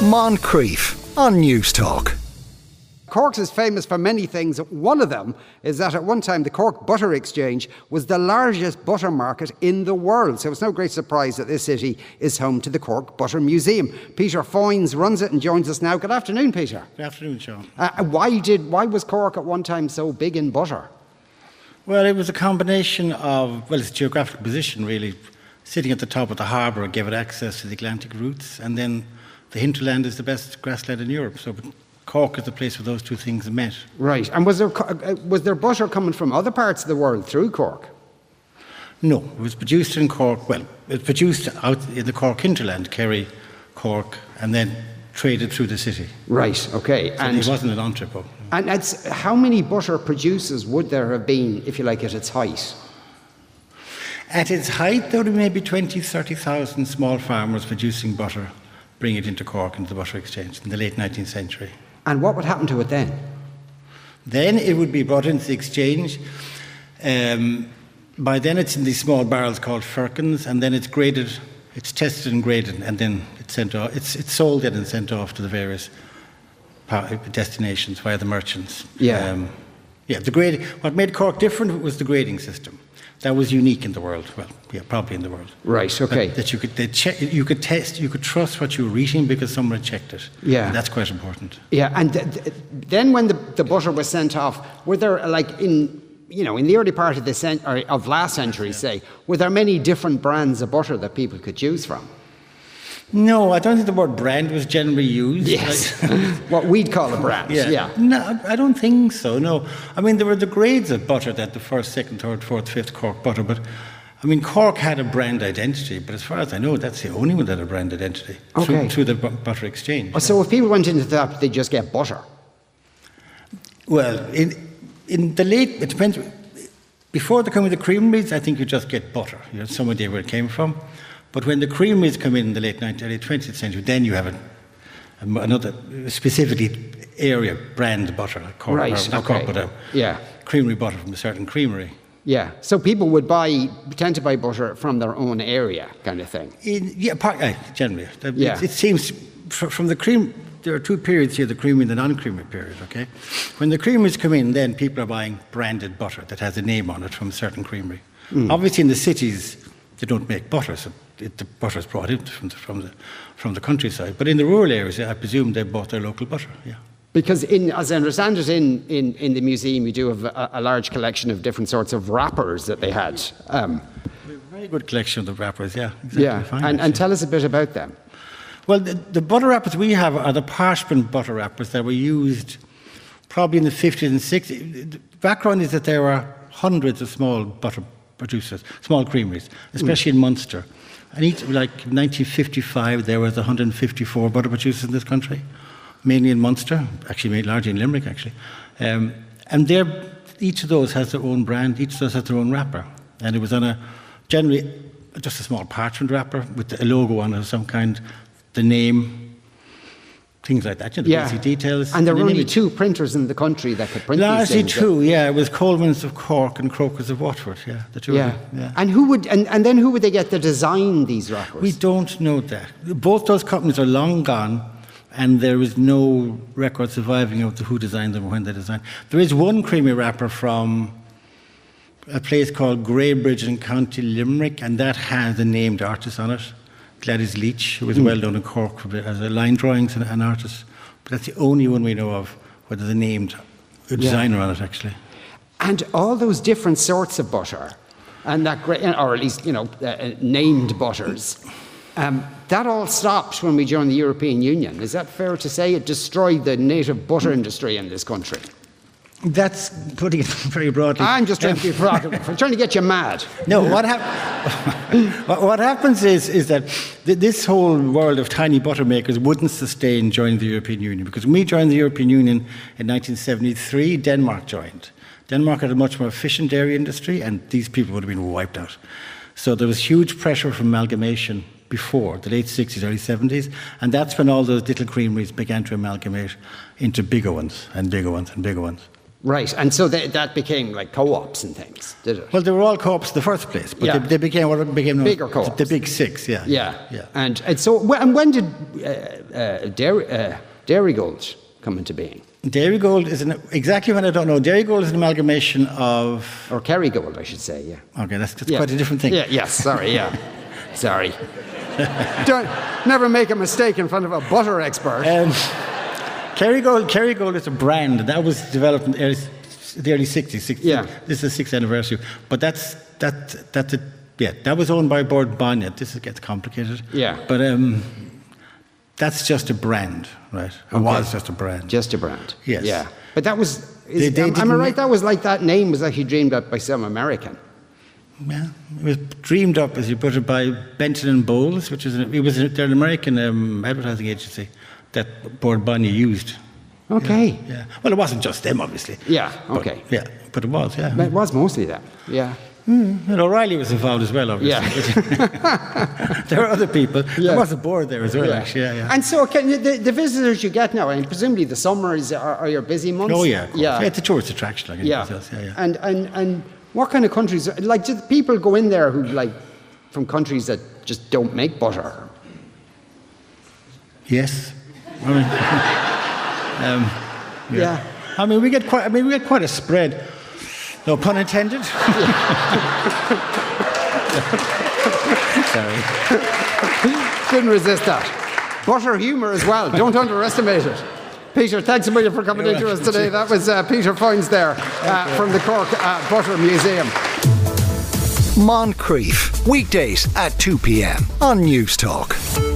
Moncrieff on Newstalk. Cork is famous for many things. One of them is that at one time the Cork Butter Exchange was the largest butter market in the world. So it's no great surprise that this city is home to the Cork Butter Museum. Peter Foynes runs it and joins us now. Good afternoon, Peter. Good afternoon, Sean. Uh, why did why was Cork at one time so big in butter? Well, it was a combination of well, its geographical position really, sitting at the top of the harbour gave it access to the Atlantic routes, and then the hinterland is the best grassland in Europe. So Cork is the place where those two things met. Right. And was there uh, was there butter coming from other parts of the world through Cork? No, it was produced in Cork. Well, it was produced out in the Cork hinterland, Kerry, Cork, and then traded through the city. Right. Okay. So and it wasn't an entrepot. And it's, how many butter producers would there have been, if you like, at its height? At its height, there would be maybe 20, 30,000 small farmers producing butter bring it into Cork, into the butter exchange in the late 19th century. And what would happen to it then? Then it would be brought into the exchange. Um, by then, it's in these small barrels called firkins, and then it's graded, it's tested and graded, and then it's sent off. It's, it's sold and sent off to the various destinations via the merchants. Yeah. Um, yeah, the grade, what made Cork different was the grading system that was unique in the world. Well, yeah, probably in the world. Right. Okay. That, that you could check, you could test, you could trust what you were eating because someone had checked it. Yeah. And that's quite important. Yeah, and th- th- then when the, the butter was sent off, were there like in you know in the early part of the cent- of last century, yeah. say, were there many different brands of butter that people could choose from? No, I don't think the word brand was generally used. Yes, what we'd call a brand. Yeah. yeah. No, I don't think so. No, I mean there were the grades of butter that the first, second, third, fourth, fifth Cork butter, but I mean Cork had a brand identity. But as far as I know, that's the only one that had a brand identity okay. through, through the butter exchange. So if people went into that, they just get butter. Well, in in the late, it depends. Before the coming of the creameries, I think you just get butter. You have some idea where it came from. But when the creameries come in in the late 19th, early 20th century, then you have a, another specifically area brand butter, cork, right, or, okay. cork, but a yeah. creamery butter from a certain creamery. Yeah, so people would buy, tend to buy butter from their own area, kind of thing. In, yeah, part, uh, generally. Yeah. It, it seems from the cream. There are two periods here: the creamy and the non-creamy period. Okay, when the creameries come in, then people are buying branded butter that has a name on it from a certain creamery. Mm. Obviously, in the cities, they don't make butter, so it, the butter is brought in from the, from, the, from the countryside. But in the rural areas, I presume they bought their local butter, yeah. Because, in, as I understand it, in, in, in the museum, you do have a, a large collection of different sorts of wrappers that they had. Um, very good collection of the wrappers, yeah. Exactly yeah, fine, and, and tell us a bit about them. Well, the, the, butter wrappers we have are the parchment butter wrappers that were used probably in the 50s and 60s. The background is that there were hundreds of small butter producers, small creameries, especially mm. in Munster. And each, like 1955, there was 154 butter producers in this country, mainly in Munster, actually made largely in Limerick, actually. Um, and each of those has their own brand, each of those has their own wrapper. And it was on a, generally, just a small parchment wrapper with a logo on it of some kind, the name, things like that, you know, yeah. basic details. And there were only two printers in the country that could print Largely these two, yeah. It was Coleman's of Cork and Croker's of Waterford, yeah, the two yeah. yeah. And who would, and, and then who would they get to design these wrappers? We don't know that. Both those companies are long gone, and there is no record surviving of who designed them or when they designed. There is one creamy wrapper from a place called Greybridge in County Limerick, and that has a named artist on it. Gladys Leach, who was mm. well known in Cork as a line drawings and an artist. But that's the only one we know of where there's a named designer yeah. on it, actually. And all those different sorts of butter, and that great, or at least you know, uh, uh, named butters. Um, that all stopped when we joined the European Union. Is that fair to say? It destroyed the native butter industry in this country. That's putting it very broadly. I'm just trying to. I'm trying to get you mad. No, what, hap- what happens is, is that th- this whole world of tiny butter makers wouldn't sustain joining the European Union because when we joined the European Union in 1973, Denmark joined. Denmark had a much more efficient dairy industry, and these people would have been wiped out. So there was huge pressure from amalgamation before, the late 60s, early 70s, and that's when all those little creameries began to amalgamate into bigger ones and bigger ones and bigger ones. Right, and so they, that became like co-ops and things, did it? Well, they were all co-ops in the first place, but Yeah. they, they became what became Bigger co-ops. The, big six, yeah. yeah, yeah. And and so and when did uh, uh, Dairy uh, Dairygold come into being, Dairygold is an, exactly what I don't know. Dairygold is an amalgamation of. or Kerrygold, I should say? Yeah. Okay, that's, that's yeah. quite a different thing. Yeah. Yes. Sorry. Yeah. sorry. Don't never make a mistake in front of a butter expert. Um, Kerrygold, Kerrygold is a brand that was developed in the early, the early 60s. 60, Yeah. This is the sixth anniversary. But that's, that, that's a, yeah, that was owned by Bord Bainne. This gets complicated. Yeah. But um, that's just a brand, right? It Okay. was just a brand. Just a brand. Yes. Yeah. But that was. Is, They- they am, am I right? That was like that name was actually dreamed up by some American. Yeah, it was dreamed up, as you put it, by Benton and Bowles, which is an, it was a, they're an American um, advertising agency that Bord Bainne used. Okay. Yeah. Well, it wasn't just them, obviously. Yeah. But- Okay. yeah, but it was. Yeah. It was mostly that. Yeah. Hmm, and O'Reilly was involved as well, obviously. Yeah. there were other people. Yeah. There was a board there as well, Yeah. actually. Yeah, yeah. And so, can you, the, the visitors you get now, and presumably the summer is are, are your busy months. oh yeah, yeah, It's a tourist attraction, like yeah. else. Yeah, yeah. And and and what kind of countries? Like, do people go in there who like from countries that just don't make butter? yes. I mean, um, Yeah. I mean, we get quite. I mean, we get quite a spread. No pun intended. Sorry. Couldn't resist that. Butter humour as well. Don't underestimate it. Peter, thanks a million for coming You're into us today. That was uh, Peter Foynes there uh, from the Cork uh, Butter Museum. Moncrieff, weekdays at 2 p.m. on Newstalk.